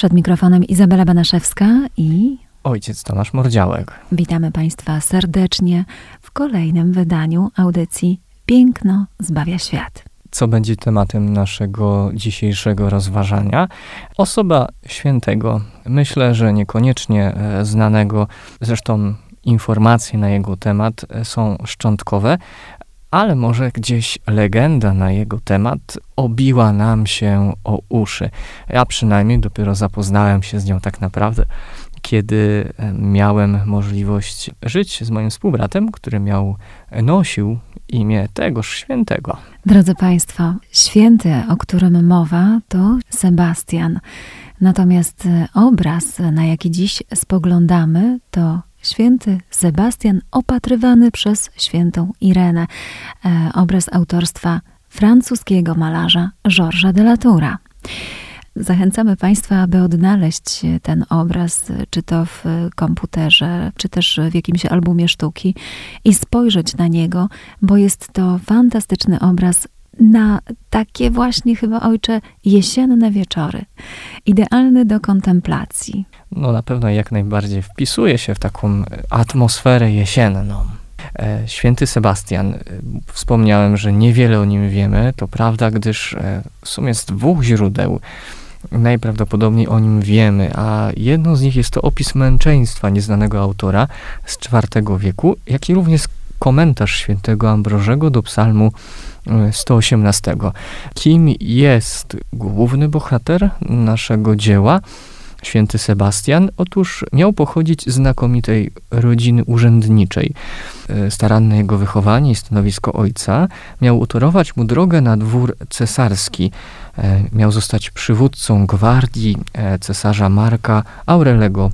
Przed mikrofonem Izabela Banaszewska i ojciec Tomasz Mordziałek. Witamy Państwa serdecznie w kolejnym wydaniu audycji Piękno zbawia świat. Co będzie tematem naszego dzisiejszego rozważania? Osoba świętego. Myślę, że niekoniecznie e, znanego, zresztą informacje na jego temat e, są szczątkowe, ale może gdzieś legenda na jego temat obiła nam się o uszy. Ja przynajmniej dopiero zapoznałem się z nią tak naprawdę, kiedy e, miałem możliwość żyć z moim współbratem, który miał, nosił imię tegoż świętego. Drodzy Państwo, święty, o którym mowa, to Sebastian. Natomiast e, obraz, na jaki dziś spoglądamy, to Święty Sebastian opatrywany przez świętą Irenę. E, obraz autorstwa francuskiego malarza Georgesa de Latoura. Zachęcamy Państwa, aby odnaleźć ten obraz, czy to w komputerze, czy też w jakimś albumie sztuki i spojrzeć na niego, bo jest to fantastyczny obraz na takie właśnie chyba ojcze jesienne wieczory. Idealny do kontemplacji. No na pewno jak najbardziej wpisuje się w taką atmosferę jesienną. E, święty Sebastian, e, wspomniałem, że niewiele o nim wiemy, to prawda, gdyż e, w sumie z dwóch źródeł najprawdopodobniej o nim wiemy, a jedno z nich jest to opis męczeństwa nieznanego autora z IV wieku, jak i również komentarz świętego Ambrożego do psalmu 118. Kim jest główny bohater naszego dzieła? Święty Sebastian, otóż miał pochodzić z znakomitej rodziny urzędniczej. E, staranne jego wychowanie i stanowisko ojca miał utorować mu drogę na dwór cesarski. E, miał zostać przywódcą gwardii e, cesarza Marka Aurelego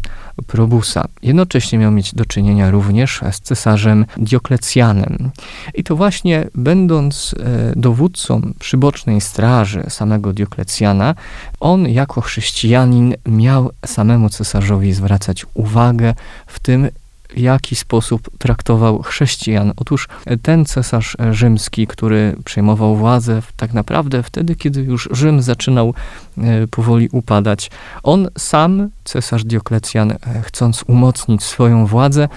Probusa. Jednocześnie miał mieć do czynienia również z cesarzem Dioklecjanem. I to właśnie będąc dowódcą przybocznej straży samego Dioklecjana, on jako chrześcijanin miał samemu cesarzowi zwracać uwagę w tym, w jaki sposób traktował chrześcijan. Otóż ten cesarz rzymski, który przejmował władzę tak naprawdę wtedy, kiedy już Rzym zaczynał e, powoli upadać, on sam, cesarz Dioklecjan, e, chcąc umocnić swoją władzę,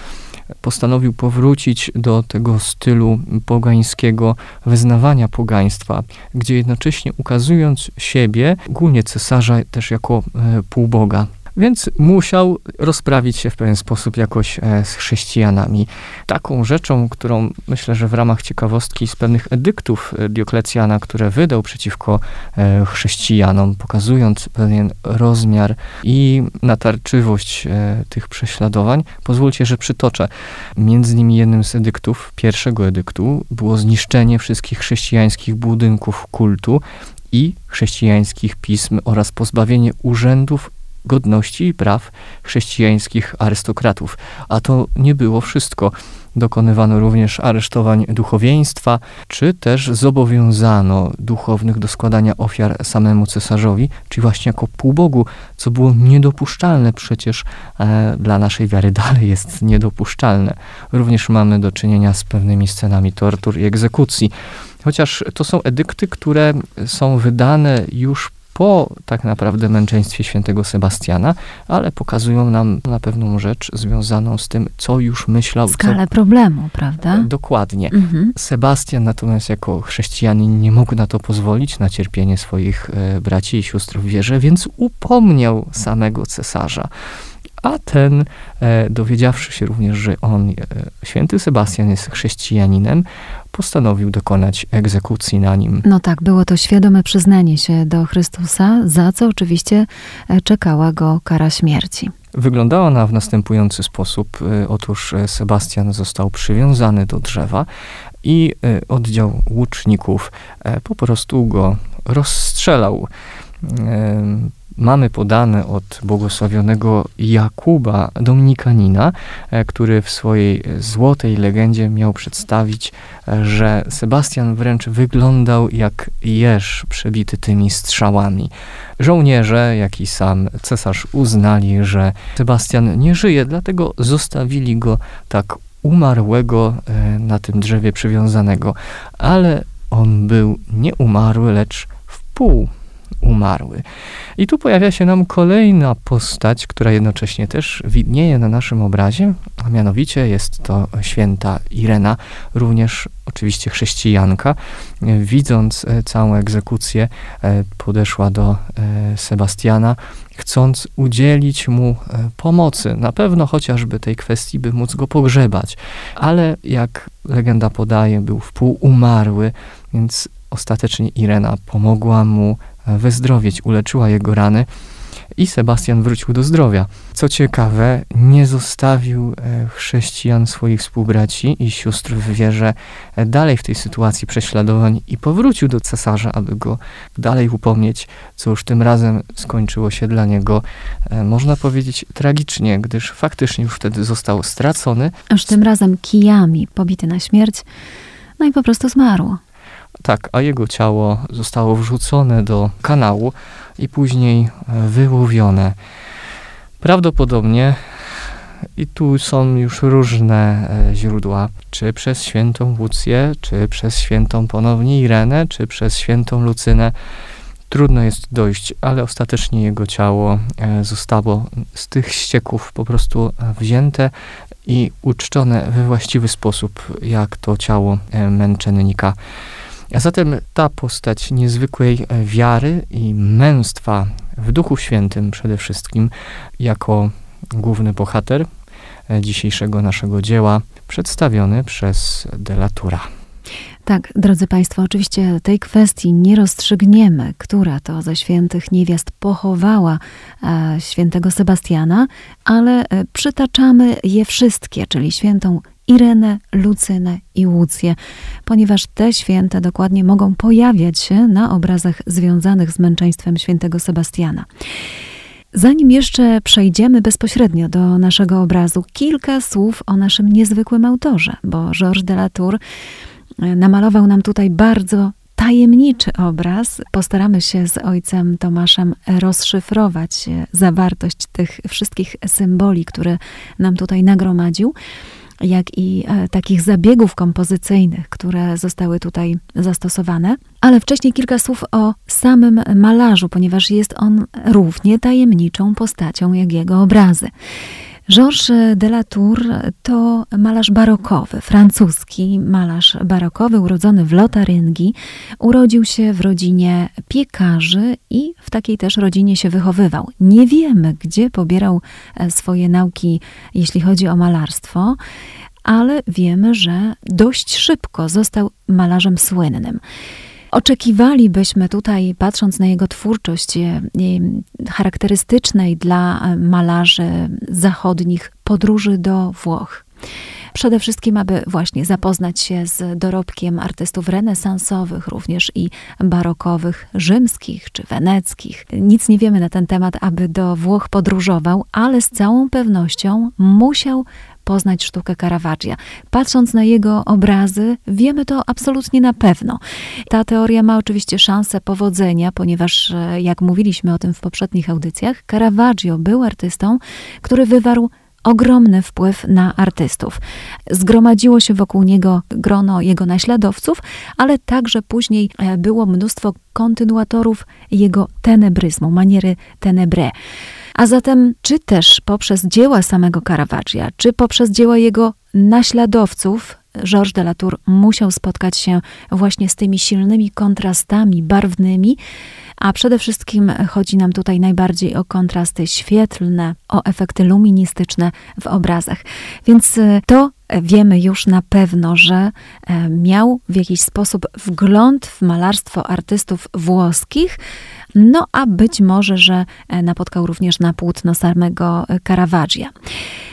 postanowił powrócić do tego stylu pogańskiego wyznawania pogaństwa, gdzie jednocześnie ukazując siebie, głównie cesarza też jako e, półboga. Więc musiał rozprawić się w pewien sposób jakoś e, z chrześcijanami. Taką rzeczą, którą myślę, że w ramach ciekawostki z pewnych edyktów e, Dioklecjana, które wydał przeciwko e, chrześcijanom, pokazując pewien rozmiar i natarczywość tych prześladowań, pozwólcie, że przytoczę. Między innymi jednym z edyktów, pierwszego edyktu, było zniszczenie wszystkich chrześcijańskich budynków kultu i chrześcijańskich pism oraz pozbawienie urzędów godności i praw chrześcijańskich arystokratów. A to nie było wszystko. Dokonywano również aresztowań duchowieństwa, czy też zobowiązano duchownych do składania ofiar samemu cesarzowi, czyli właśnie jako półbogu, co było niedopuszczalne przecież e, dla naszej wiary dalej jest niedopuszczalne. Również mamy do czynienia z pewnymi scenami tortur i egzekucji. Chociaż to są edykty, które są wydane już po tak naprawdę męczeństwie świętego Sebastiana, ale pokazują nam na pewną rzecz związaną z tym, co już myślał. Skalę co... problemu, prawda? Dokładnie. Mhm. Sebastian natomiast jako chrześcijanin nie mógł na to pozwolić, na cierpienie swoich e, braci i sióstr w wierze, więc upomniał samego cesarza. A ten, e, dowiedziawszy się również, że on, e, święty Sebastian, jest chrześcijaninem, postanowił dokonać egzekucji na nim. No tak, było to świadome przyznanie się do Chrystusa, za co oczywiście e, czekała go kara śmierci. Wyglądała ona w następujący sposób. Otóż Sebastian został przywiązany do drzewa i oddział łuczników po prostu go rozstrzelał mamy podane od błogosławionego Jakuba Dominikanina, e, który w swojej złotej legendzie miał przedstawić, e, że Sebastian wręcz wyglądał jak jeż przebity tymi strzałami. Żołnierze, jak i sam cesarz uznali, że Sebastian nie żyje, dlatego zostawili go tak umarłego e, na tym drzewie przywiązanego, ale on był nie umarły, lecz wpół umarły. I tu pojawia się nam kolejna postać, która jednocześnie też widnieje na naszym obrazie, a mianowicie jest to święta Irena, również oczywiście chrześcijanka. Widząc e, całą egzekucję, e, podeszła do e, Sebastiana, chcąc udzielić mu pomocy, na pewno chociażby tej kwestii, by móc go pogrzebać. Ale jak legenda podaje, był wpół umarły, więc ostatecznie Irena pomogła mu wyzdrowieć, uleczyła jego rany i Sebastian wrócił do zdrowia. Co ciekawe, nie zostawił e, chrześcijan swoich współbraci i sióstr w wierze e, dalej w tej sytuacji prześladowań i powrócił do cesarza, aby go dalej upomnieć, co już tym razem skończyło się dla niego, e, można powiedzieć, tragicznie, gdyż faktycznie już wtedy został stracony. Aż tym razem kijami pobity na śmierć, no i po prostu zmarł. Tak, a jego ciało zostało wrzucone do kanału i później e, wyłowione. Prawdopodobnie, i tu są już różne e, źródła, czy przez świętą Łucję, czy przez świętą ponownie Irenę, czy przez świętą Lucynę. Trudno jest dojść, ale ostatecznie jego ciało e, zostało z tych ścieków po prostu wzięte i uczczone we właściwy sposób, jak to ciało męczennika. A zatem ta postać niezwykłej e, wiary i męstwa w Duchu Świętym przede wszystkim, jako główny bohater e, dzisiejszego naszego dzieła, przedstawiony przez Delatura. Tak, drodzy Państwo, oczywiście tej kwestii nie rozstrzygniemy, która to ze świętych niewiast pochowała e, świętego Sebastiana, ale przytaczamy je wszystkie, czyli świętą Irenę, Lucynę i Łucję, ponieważ te święte dokładnie mogą pojawiać się na obrazach związanych z męczeństwem świętego Sebastiana. Zanim jeszcze przejdziemy bezpośrednio do naszego obrazu, kilka słów o naszym niezwykłym autorze, bo Georges de la Tour e, namalował nam tutaj bardzo tajemniczy obraz. Postaramy się z ojcem Tomaszem rozszyfrować e, zawartość tych wszystkich symboli, które nam tutaj nagromadził jak i e, takich zabiegów kompozycyjnych, które zostały tutaj zastosowane. Ale wcześniej kilka słów o samym malarzu, ponieważ jest on równie tajemniczą postacią jak jego obrazy. Georges de la Tour to malarz barokowy, francuski malarz barokowy, urodzony w Lotaryngii. Urodził się w rodzinie piekarzy i w takiej też rodzinie się wychowywał. Nie wiemy, gdzie pobierał e, swoje nauki, jeśli chodzi o malarstwo, ale wiemy, że dość szybko został malarzem słynnym. Oczekiwalibyśmy tutaj, patrząc na jego twórczość e, e, charakterystycznej dla e, malarzy zachodnich, podróży do Włoch. Przede wszystkim, aby właśnie zapoznać się z dorobkiem artystów renesansowych, również i barokowych, rzymskich czy weneckich. Nic nie wiemy na ten temat, aby do Włoch podróżował, ale z całą pewnością musiał poznać sztukę Caravaggia. Patrząc na jego obrazy, wiemy to absolutnie na pewno. Ta teoria ma oczywiście szansę powodzenia, ponieważ, e, jak mówiliśmy o tym w poprzednich audycjach, Caravaggio był artystą, który wywarł ogromny wpływ na artystów. Zgromadziło się wokół niego grono jego naśladowców, ale także później e, było mnóstwo kontynuatorów jego tenebryzmu, maniery tenebre. A zatem, czy też poprzez dzieła samego Caravaggia, czy poprzez dzieła jego naśladowców, Georges de la Tour musiał spotkać się właśnie z tymi silnymi kontrastami barwnymi, a przede wszystkim chodzi nam tutaj najbardziej o kontrasty świetlne, o efekty luministyczne w obrazach. Więc y, to wiemy już na pewno, że e, miał w jakiś sposób wgląd w malarstwo artystów włoskich, no a być może, że e, napotkał również na płótno samego Caravaggia.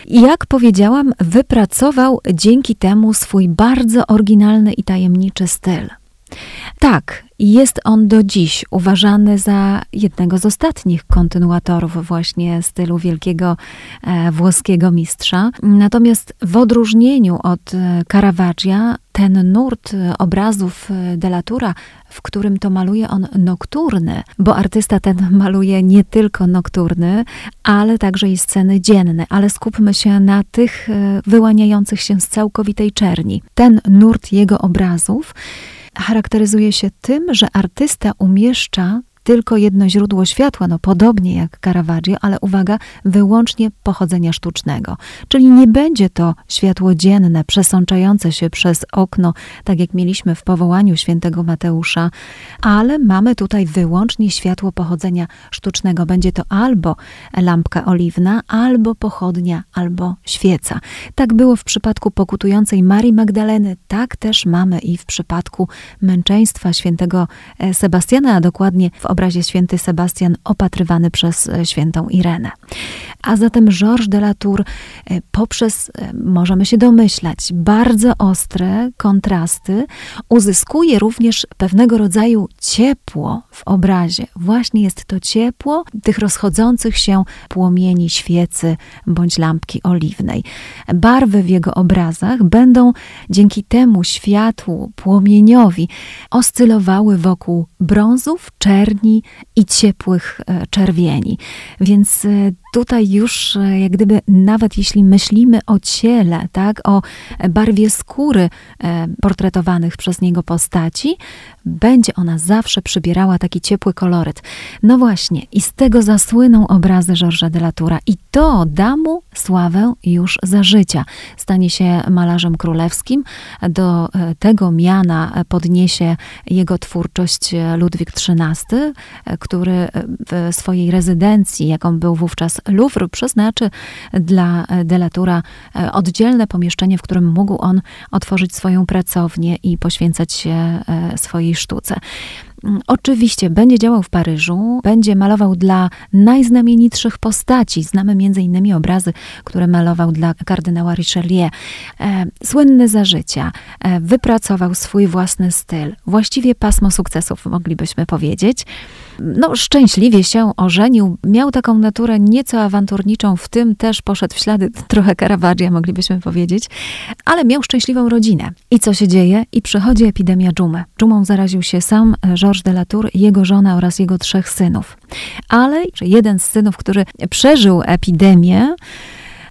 Jak powiedziałam, wypracował dzięki temu swój bardzo oryginalny i tajemniczy styl. Tak, Jest on do dziś uważany za jednego z ostatnich kontynuatorów właśnie stylu wielkiego e, włoskiego mistrza. Natomiast w odróżnieniu od e, Caravaggia, ten nurt e, obrazów Delatura, w którym to maluje on nokturny, bo artysta ten maluje nie tylko nokturny, ale także i sceny dzienne, ale skupmy się na tych wyłaniających się z całkowitej czerni. Ten nurt jego obrazów charakteryzuje się tym, że artysta umieszcza tylko jedno źródło światła, no podobnie jak Caravaggio, ale uwaga, wyłącznie pochodzenia sztucznego. Czyli nie będzie to światło dzienne przesączające się przez okno, tak jak mieliśmy w powołaniu świętego Mateusza, ale mamy tutaj wyłącznie światło pochodzenia sztucznego. Będzie to albo lampka oliwna, albo pochodnia, albo świeca. Tak było w przypadku pokutującej Marii Magdaleny, tak też mamy i w przypadku męczeństwa świętego e, Sebastiana, a dokładnie w obrazie święty Sebastian opatrywany przez e, świętą Irenę. A zatem Georges de la Tour e, poprzez, e, możemy się domyślać, bardzo ostre kontrasty uzyskuje również pewnego rodzaju ciepło w obrazie. Właśnie jest to ciepło tych rozchodzących się płomieni świecy bądź lampki oliwnej. Barwy w jego obrazach będą dzięki temu światłu, płomieniowi oscylowały wokół brązów, czerni i ciepłych e, czerwieni. Więc e, tutaj już e, jak gdyby nawet jeśli myślimy o ciele, tak, o barwie skóry portretowanych przez niego postaci, będzie ona zawsze przybierała taki ciepły koloryt. No właśnie, i z tego zasłyną obrazy Georgesa de la Toura i to da mu sławę już za życia. Stanie się malarzem królewskim. Do tego miana podniesie jego twórczość Ludwik XIII, który w swojej rezydencji, jaką był wówczas Louvre, przeznaczy dla Delatura e, oddzielne pomieszczenie, w którym mógł on otworzyć swoją pracownię i poświęcać się e, swojej sztuce. Mm, oczywiście będzie działał w Paryżu, będzie malował dla najznamienitszych postaci. Znamy między innymi obrazy, które malował dla kardynała Richelieu. E, słynny za życia, e, wypracował swój własny styl, właściwie pasmo sukcesów, moglibyśmy powiedzieć. No, szczęśliwie się ożenił, miał taką naturę nieco awanturniczą, w tym też poszedł w ślady trochę Caravaggia, moglibyśmy powiedzieć, ale miał szczęśliwą rodzinę. I co się dzieje? I przychodzi epidemia dżumy. Dżumą zaraził się sam Georges de la Tour, jego żona oraz jego trzech synów. Ale jeden z synów, który przeżył epidemię,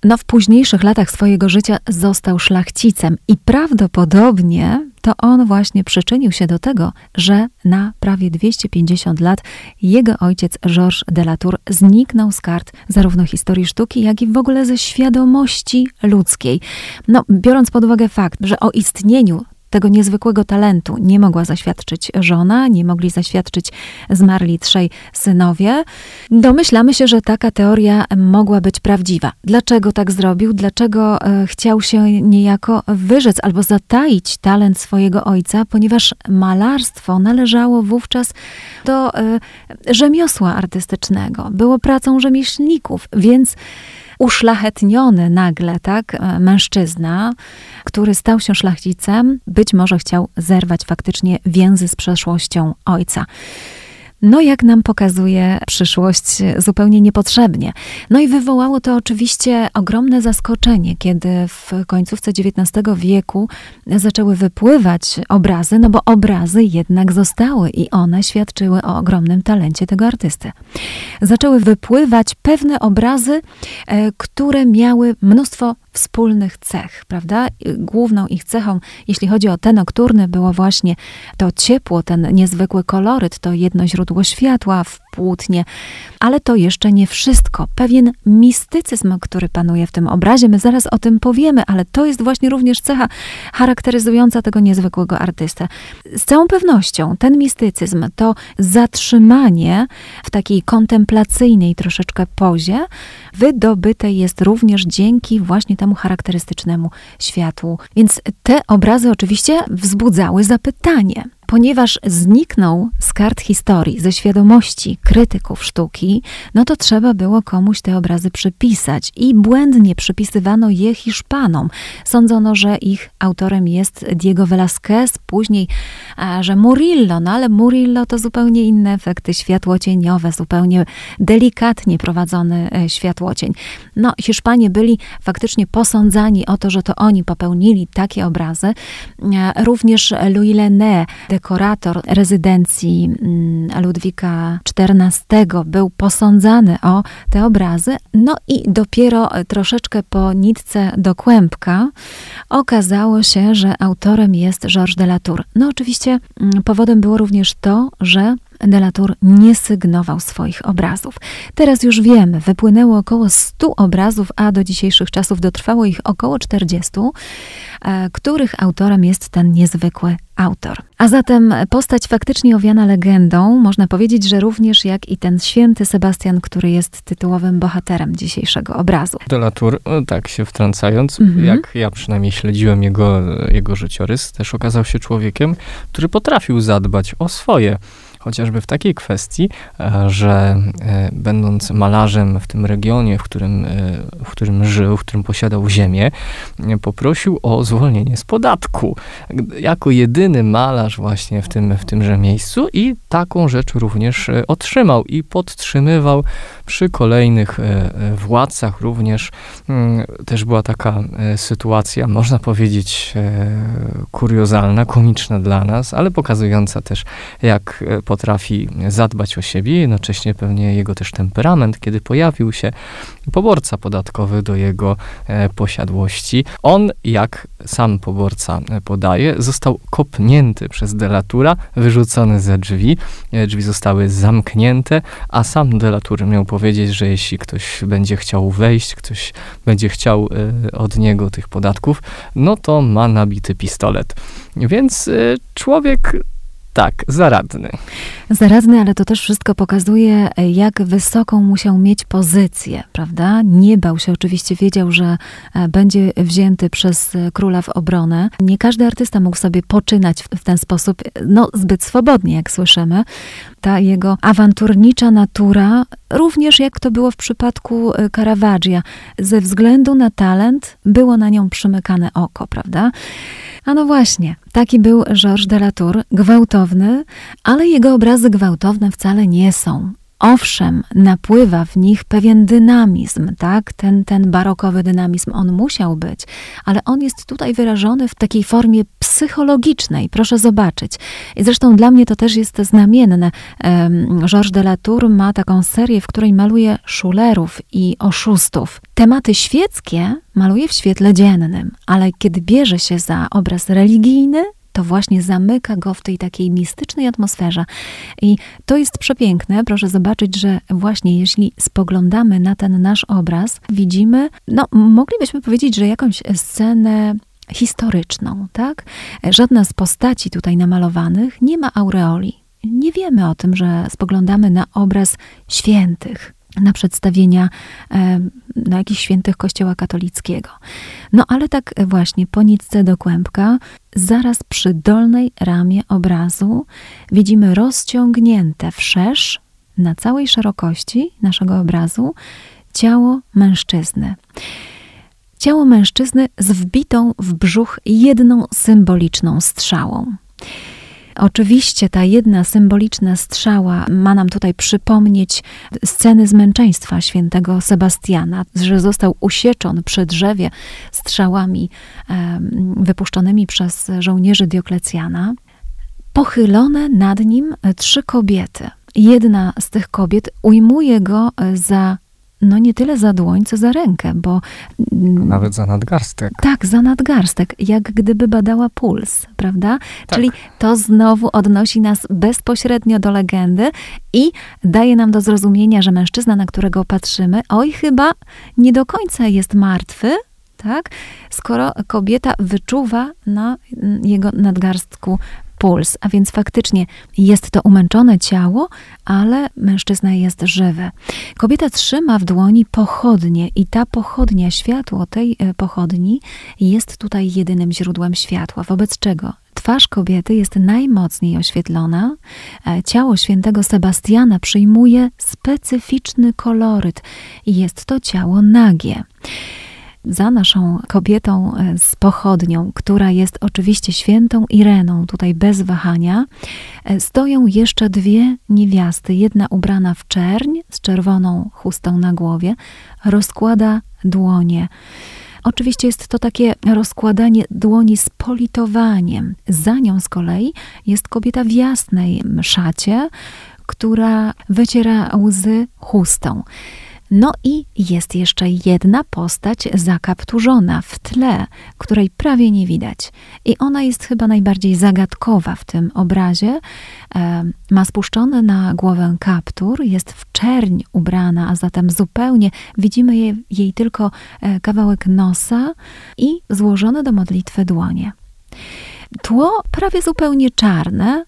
no w późniejszych latach swojego życia został szlachcicem i prawdopodobnie to on właśnie przyczynił się do tego, że na prawie 250 lat jego ojciec Georges de la Tour zniknął z kart zarówno historii sztuki, jak i w ogóle ze świadomości ludzkiej. No, biorąc pod uwagę fakt, że o istnieniu tego niezwykłego talentu nie mogła zaświadczyć żona, nie mogli zaświadczyć zmarli trzej synowie. Domyślamy się, że taka teoria mogła być prawdziwa. Dlaczego tak zrobił? Dlaczego e, chciał się niejako wyrzec albo zataić talent swojego ojca? Ponieważ malarstwo należało wówczas do e, rzemiosła artystycznego, było pracą rzemieślników, więc uszlachetniony nagle, tak, e, mężczyzna, który stał się szlachcicem, być może chciał zerwać faktycznie więzy z przeszłością ojca. No, jak nam pokazuje przyszłość, zupełnie niepotrzebnie. No i wywołało to oczywiście ogromne zaskoczenie, kiedy w końcówce XIX wieku zaczęły wypływać obrazy, no bo obrazy jednak zostały i one świadczyły o ogromnym talencie tego artysty. Zaczęły wypływać pewne obrazy, e, które miały mnóstwo wspólnych cech, prawda? Główną ich cechą, jeśli chodzi o te nokturny, było właśnie to ciepło, ten niezwykły koloryt, to jedno źródło światła płótnie. Ale to jeszcze nie wszystko. Pewien mistycyzm, który panuje w tym obrazie, my zaraz o tym powiemy, ale to jest właśnie również cecha charakteryzująca tego niezwykłego artystę. Z całą pewnością ten mistycyzm to zatrzymanie w takiej kontemplacyjnej troszeczkę pozie, wydobyte jest również dzięki właśnie temu charakterystycznemu światłu. Więc te obrazy oczywiście wzbudzały zapytanie. Ponieważ zniknął z kart historii, ze świadomości krytyków sztuki, no to trzeba było komuś te obrazy przypisać i błędnie przypisywano je Hiszpanom. Sądzono, że ich autorem jest Diego Velázquez, później, że Murillo, no ale Murillo to zupełnie inne efekty światłocieniowe, zupełnie delikatnie prowadzony e, światłocień. No, Hiszpanie byli faktycznie posądzani o to, że to oni popełnili takie obrazy. E, również Louis Lené, dekorator rezydencji mm, Ludwika XIV, był posądzany o te obrazy. No i dopiero troszeczkę po nitce do kłębka okazało się, że autorem jest Georges de Latour. No oczywiście mm, powodem było również to, że Delatour nie sygnował swoich obrazów. Teraz już wiemy, wypłynęło około 100 obrazów, a do dzisiejszych czasów dotrwało ich około 40, e, których autorem jest ten niezwykły autor. A zatem postać faktycznie owiana legendą, można powiedzieć, że również jak i ten święty Sebastian, który jest tytułowym bohaterem dzisiejszego obrazu. Delatour, tak się wtrącając, mhm. jak ja przynajmniej śledziłem jego, jego życiorys, też okazał się człowiekiem, który potrafił zadbać o swoje chociażby w takiej kwestii, e, że e, będąc malarzem w tym regionie, w którym, e, w którym żył, w którym posiadał ziemię, poprosił o zwolnienie z podatku. Jako jedyny malarz właśnie w, tym, w tymże miejscu i taką rzecz również otrzymał i podtrzymywał przy kolejnych władcach również. Mm, też była taka sytuacja, można powiedzieć, kuriozalna, komiczna dla nas, ale pokazująca też, jak po potrafi zadbać o siebie, jednocześnie pewnie jego też temperament, kiedy pojawił się poborca podatkowy do jego e, posiadłości. On, jak sam poborca e, podaje, został kopnięty przez delatura, wyrzucony ze drzwi. E, drzwi zostały zamknięte, a sam delatur miał powiedzieć, że jeśli ktoś będzie chciał wejść, ktoś będzie chciał e, od niego tych podatków, no to ma nabity pistolet. Więc e, człowiek tak, zaradny. Zaradny, ale to też wszystko pokazuje, jak wysoką musiał mieć pozycję, prawda? Nie bał się, oczywiście wiedział, że e, będzie wzięty przez króla w obronę. Nie każdy artysta mógł sobie poczynać w, ten sposób, no zbyt swobodnie, jak słyszymy. Ta jego awanturnicza natura, również jak to było w przypadku e, Caravaggia, ze względu na talent było na nią przymykane oko, prawda? A no właśnie, taki był Georges de Latour, gwałtowny, ale jego obrazy gwałtowne wcale nie są. Owszem, napływa w nich pewien dynamizm, tak? Ten, ten barokowy dynamizm, on musiał być, ale on jest tutaj wyrażony w takiej formie psychologicznej, proszę zobaczyć. I zresztą dla mnie to też jest znamienne. Georges de Latour ma taką serię, w której maluje szulerów i oszustów. Tematy świeckie maluje w świetle dziennym, ale kiedy bierze się za obraz religijny, to właśnie zamyka go w tej takiej mistycznej atmosferze. I to jest przepiękne. Proszę zobaczyć, że właśnie jeśli spoglądamy na ten nasz obraz, widzimy, no moglibyśmy powiedzieć, że jakąś scenę historyczną, tak? Żadna z postaci tutaj namalowanych nie ma aureoli. Nie wiemy o tym, że spoglądamy na obraz świętych, na przedstawienia e, na jakichś świętych kościoła katolickiego. No ale tak właśnie po nitce do kłębka, zaraz przy dolnej ramie obrazu widzimy rozciągnięte wszerz na całej szerokości naszego obrazu ciało mężczyzny. Ciało mężczyzny z wbitą w brzuch jedną symboliczną strzałą. Oczywiście ta jedna symboliczna strzała ma nam tutaj przypomnieć sceny zmęczeństwa świętego Sebastiana, że został usieczon przy drzewie strzałami wypuszczonymi przez żołnierzy Dioklecjana. Pochylone nad nim trzy kobiety. Jedna z tych kobiet ujmuje go za no nie tyle za dłoń, co za rękę, bo... Nawet za nadgarstek. Tak, za nadgarstek, jak gdyby badała puls, prawda? Tak. Czyli to znowu odnosi nas bezpośrednio do legendy i daje nam do zrozumienia, że mężczyzna, na którego patrzymy, oj, chyba nie do końca jest martwy, tak? Skoro kobieta wyczuwa na jego nadgarstku puls, a więc faktycznie jest to umęczone ciało, ale mężczyzna jest żywy. Kobieta trzyma w dłoni pochodnię i ta pochodnia, światło tej e, pochodni jest tutaj jedynym źródłem światła, wobec czego twarz kobiety jest najmocniej oświetlona. E, ciało świętego Sebastiana przyjmuje specyficzny koloryt i jest to ciało nagie za naszą kobietą e, z pochodnią, która jest oczywiście świętą Ireną, tutaj bez wahania, e, stoją jeszcze dwie niewiasty. Jedna ubrana w czerń z czerwoną chustą na głowie, rozkłada dłonie. Oczywiście jest to takie rozkładanie dłoni z politowaniem. Za nią z kolei jest kobieta w jasnej szacie, która wyciera łzy chustą. No i jest jeszcze jedna postać zakapturzona w tle, której prawie nie widać. I ona jest chyba najbardziej zagadkowa w tym obrazie. E, ma spuszczony na głowę kaptur, jest w czerń ubrana, a zatem zupełnie widzimy jej, tylko e, kawałek nosa i złożone do modlitwy dłonie. Tło prawie zupełnie czarne,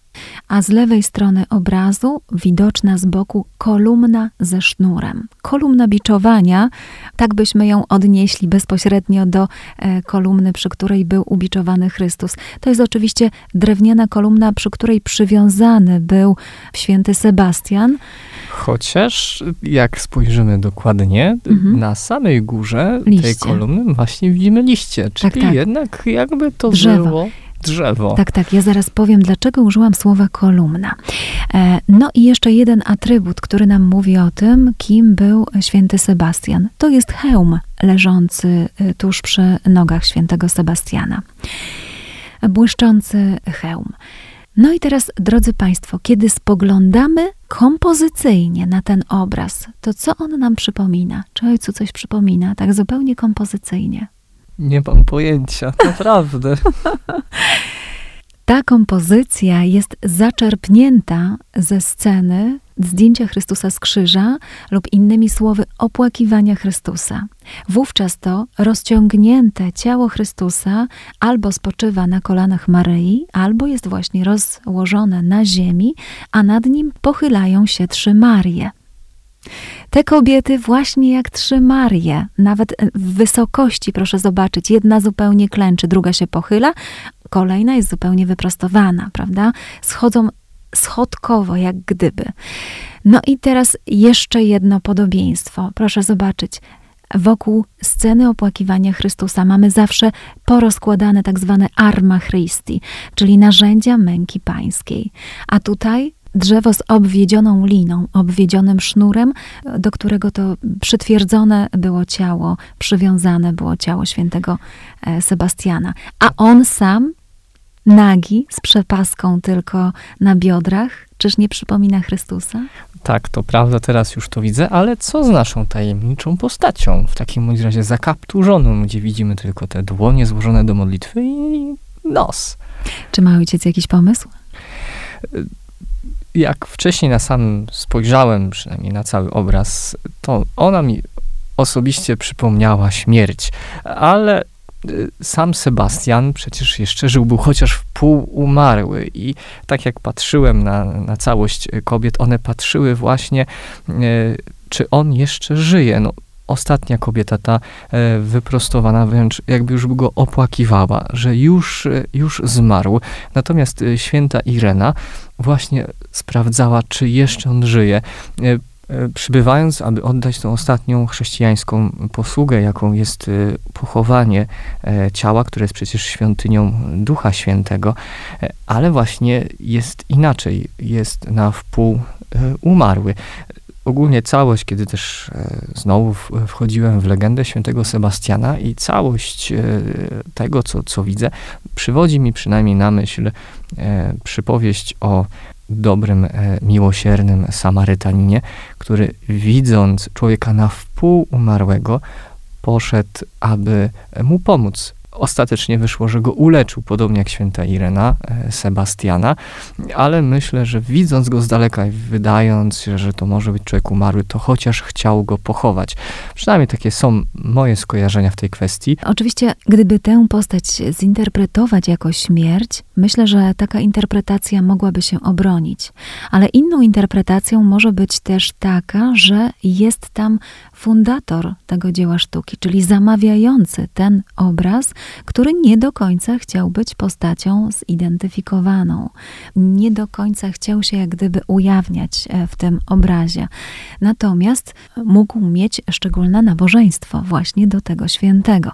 a z lewej strony obrazu widoczna z boku kolumna ze sznurem. Kolumna biczowania, tak byśmy ją odnieśli bezpośrednio do e, kolumny, przy której był ubiczowany Chrystus. To jest oczywiście drewniana kolumna, przy której przywiązany był święty Sebastian. Chociaż jak spojrzymy dokładnie, mhm. na samej górze liście. tej kolumny właśnie widzimy liście, czyli tak, tak. jednak jakby to Drzewo. było drzewo. Tak, tak. Ja zaraz powiem, dlaczego użyłam słowa kolumna. E, no i jeszcze jeden atrybut, który nam mówi o tym, kim był święty Sebastian. To jest hełm leżący e, tuż przy nogach świętego Sebastiana. Błyszczący hełm. No i teraz, drodzy Państwo, kiedy spoglądamy kompozycyjnie na ten obraz, to co on nam przypomina? Czy ojcu coś przypomina, tak zupełnie kompozycyjnie? Nie mam pojęcia, naprawdę. Ta kompozycja jest zaczerpnięta ze sceny zdjęcia Chrystusa z krzyża lub innymi słowy opłakiwania Chrystusa. Wówczas to rozciągnięte ciało Chrystusa albo spoczywa na kolanach Maryi, albo jest właśnie rozłożone na ziemi, a nad nim pochylają się trzy Marie. Te kobiety właśnie jak trzy Marie, nawet w wysokości, proszę zobaczyć, jedna zupełnie klęczy, druga się pochyla, kolejna jest zupełnie wyprostowana, prawda? Schodzą schodkowo, jak gdyby. No i teraz jeszcze jedno podobieństwo. Proszę zobaczyć. Wokół sceny opłakiwania Chrystusa mamy zawsze porozkładane tak zwane arma Christi, czyli narzędzia męki pańskiej. A tutaj drzewo z obwiedzioną liną, obwiedzionym sznurem, do którego to przytwierdzone było ciało, przywiązane było ciało świętego e, Sebastiana. A on sam, nagi, z przepaską tylko na biodrach, czyż nie przypomina Chrystusa? Tak, to prawda, teraz już to widzę, ale co z naszą tajemniczą postacią? W takim bądź razie zakapturzoną, gdzie widzimy tylko te dłonie złożone do modlitwy i nos. Czy ma ojciec jakiś pomysł? Jak wcześniej na sam spojrzałem, przynajmniej na cały obraz, to ona mi osobiście przypomniała śmierć, ale y, sam Sebastian przecież jeszcze żył, był chociaż w pół umarły i tak jak patrzyłem na, na całość kobiet, one patrzyły właśnie, y, czy on jeszcze żyje. No, ostatnia kobieta, ta e, wyprostowana, wręcz jakby już go opłakiwała, że już, e, już zmarł. Natomiast e, święta Irena właśnie sprawdzała, czy jeszcze on żyje. Przybywając, aby oddać tą ostatnią chrześcijańską posługę, jaką jest pochowanie ciała, które jest przecież świątynią Ducha Świętego, ale właśnie jest inaczej, jest na wpół umarły ogólnie całość, kiedy też e, znowu wchodziłem w legendę świętego Sebastiana i całość e, tego, co, co widzę, przywodzi mi przynajmniej na myśl e, przypowieść o dobrym, miłosiernym Samarytaninie, który widząc człowieka na wpół umarłego, poszedł, aby mu pomóc Ostatecznie wyszło, że go uleczył, podobnie jak święta Irena, e, Sebastiana, ale myślę, że widząc go z daleka i wydając że to może być człowiek umarły, to chociaż chciał go pochować. Przynajmniej takie są moje skojarzenia w tej kwestii. Oczywiście, gdyby tę postać zinterpretować jako śmierć, Myślę, że taka interpretacja mogłaby się obronić, ale inną interpretacją może być też taka, że jest tam fundator tego dzieła sztuki, czyli zamawiający ten obraz, który nie do końca chciał być postacią zidentyfikowaną. Nie do końca chciał się jak gdyby ujawniać e, w tym obrazie. Natomiast mógł mieć szczególne nabożeństwo właśnie do tego świętego.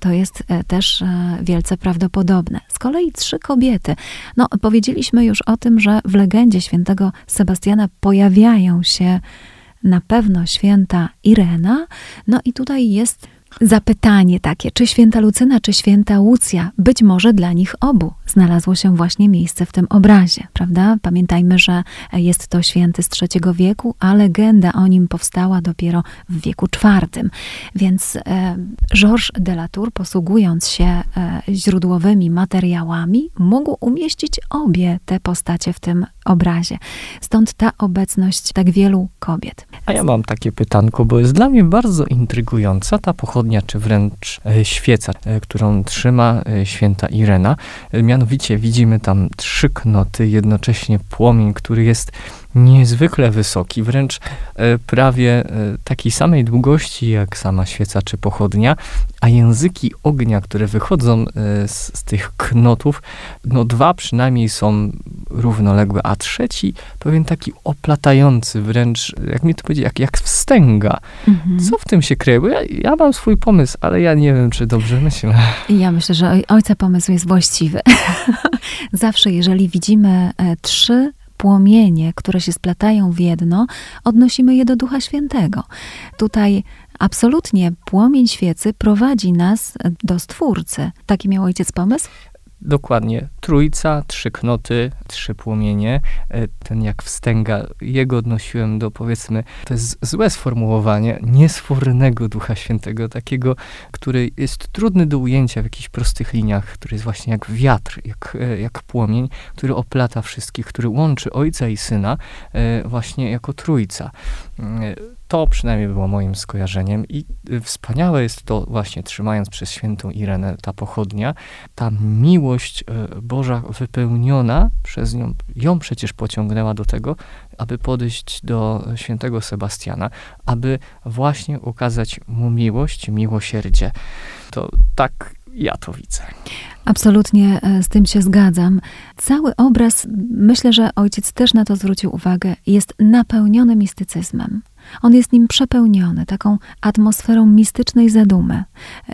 To jest e, też e, wielce prawdopodobne. Z kolei trzy kobiety. No, powiedzieliśmy już o tym, że w legendzie świętego Sebastiana pojawiają się na pewno święta Irena. No i tutaj jest Zapytanie takie, czy święta Lucyna, czy święta Łucja, być może dla nich obu znalazło się właśnie miejsce w tym obrazie, prawda? Pamiętajmy, że jest to święty z III wieku, a legenda o nim powstała dopiero w wieku IV. Więc e, Georges de la Tour, posługując się e, źródłowymi materiałami, mógł umieścić obie te postacie w tym obrazie. Stąd ta obecność tak wielu kobiet. A ja mam takie pytanko, bo jest dla mnie bardzo intrygująca ta czy wręcz e, świeca, e, którą trzyma e, święta Irena. Mianowicie widzimy tam trzy knoty, jednocześnie płomień, który jest niezwykle wysoki, wręcz e, prawie e, takiej samej długości jak sama świeca czy pochodnia, a języki ognia, które wychodzą e, z, z, tych knotów, no dwa przynajmniej są równoległe, a trzeci pewien taki oplatający, wręcz, jak mi to powiedzieć, jak, jak wstęga. Mhm. Co w tym się kryje? Bo ja, ja mam swój pomysł, ale ja nie wiem, czy dobrze myślę. Ja myślę, że ojca pomysł jest właściwy. Zawsze, jeżeli widzimy trzy płomienie, które się splatają w jedno, odnosimy je do Ducha Świętego. Tutaj absolutnie płomień świecy prowadzi nas do Stwórcy. Taki miał ojciec pomysł? Dokładnie. Trójca, trzy knoty, trzy płomienie. E, ten jak wstęga, jego odnosiłem do powiedzmy, to jest złe sformułowanie, niesfornego Ducha Świętego, takiego, który jest trudny do ujęcia w jakichś prostych liniach, który jest właśnie jak wiatr, jak, e, jak płomień, który oplata wszystkich, który łączy Ojca i Syna e, właśnie jako Trójca. To przynajmniej było moim skojarzeniem i y, wspaniałe jest to właśnie, trzymając przez świętą Irenę ta pochodnia, ta miłość y, Boża wypełniona przez nią, ją przecież pociągnęła do tego, aby podejść do świętego Sebastiana, aby właśnie ukazać mu miłość, miłosierdzie. To tak ja to widzę. Absolutnie e, z tym się zgadzam. Cały obraz, myślę, że ojciec też na to zwrócił uwagę, jest napełniony mistycyzmem. On jest nim przepełniony, taką atmosferą mistycznej zadumy,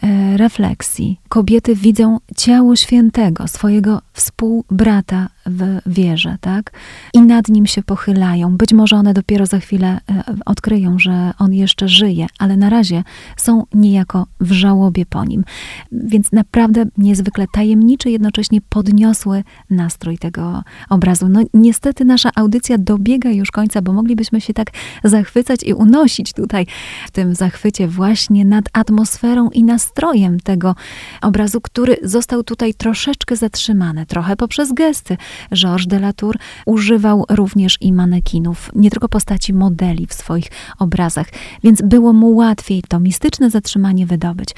e, refleksji. Kobiety widzą ciało świętego, swojego współbrata w wierze, tak? I nad nim się pochylają. Być może one dopiero za chwilę e, odkryją, że on jeszcze żyje, ale na razie są niejako w żałobie po nim. Więc naprawdę niezwykle tajemniczy, jednocześnie podniosły nastrój tego obrazu. No niestety nasza audycja dobiega już końca, bo moglibyśmy się tak zachwycać i unosić tutaj w tym zachwycie właśnie nad atmosferą i nastrojem tego obrazu, który został tutaj troszeczkę zatrzymany, trochę poprzez gesty. Georges de la Tour używał również i manekinów, nie tylko postaci modeli w swoich obrazach, więc było mu łatwiej to mistyczne zatrzymanie wydobyć.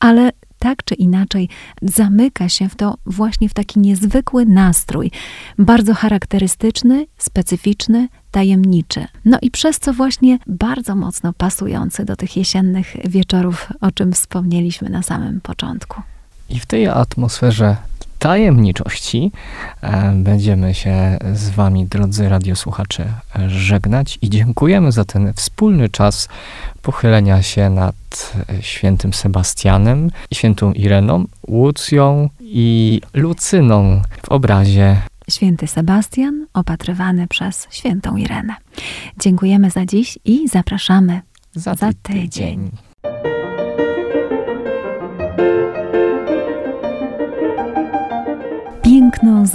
Ale tak czy inaczej zamyka się w to właśnie w taki niezwykły nastrój, bardzo charakterystyczny, specyficzny, tajemniczy. No i przez co właśnie bardzo mocno pasujący do tych jesiennych wieczorów, o czym wspomnieliśmy na samym początku. I w tej atmosferze tajemniczości e, będziemy się z Wami, drodzy radiosłuchacze, żegnać i dziękujemy za ten wspólny czas pochylenia się nad świętym Sebastianem, świętą Ireną, Łucją i Lucyną w obrazie Święty Sebastian opatrywany przez świętą Irenę. Dziękujemy za dziś i zapraszamy za, za tydzień. Piękno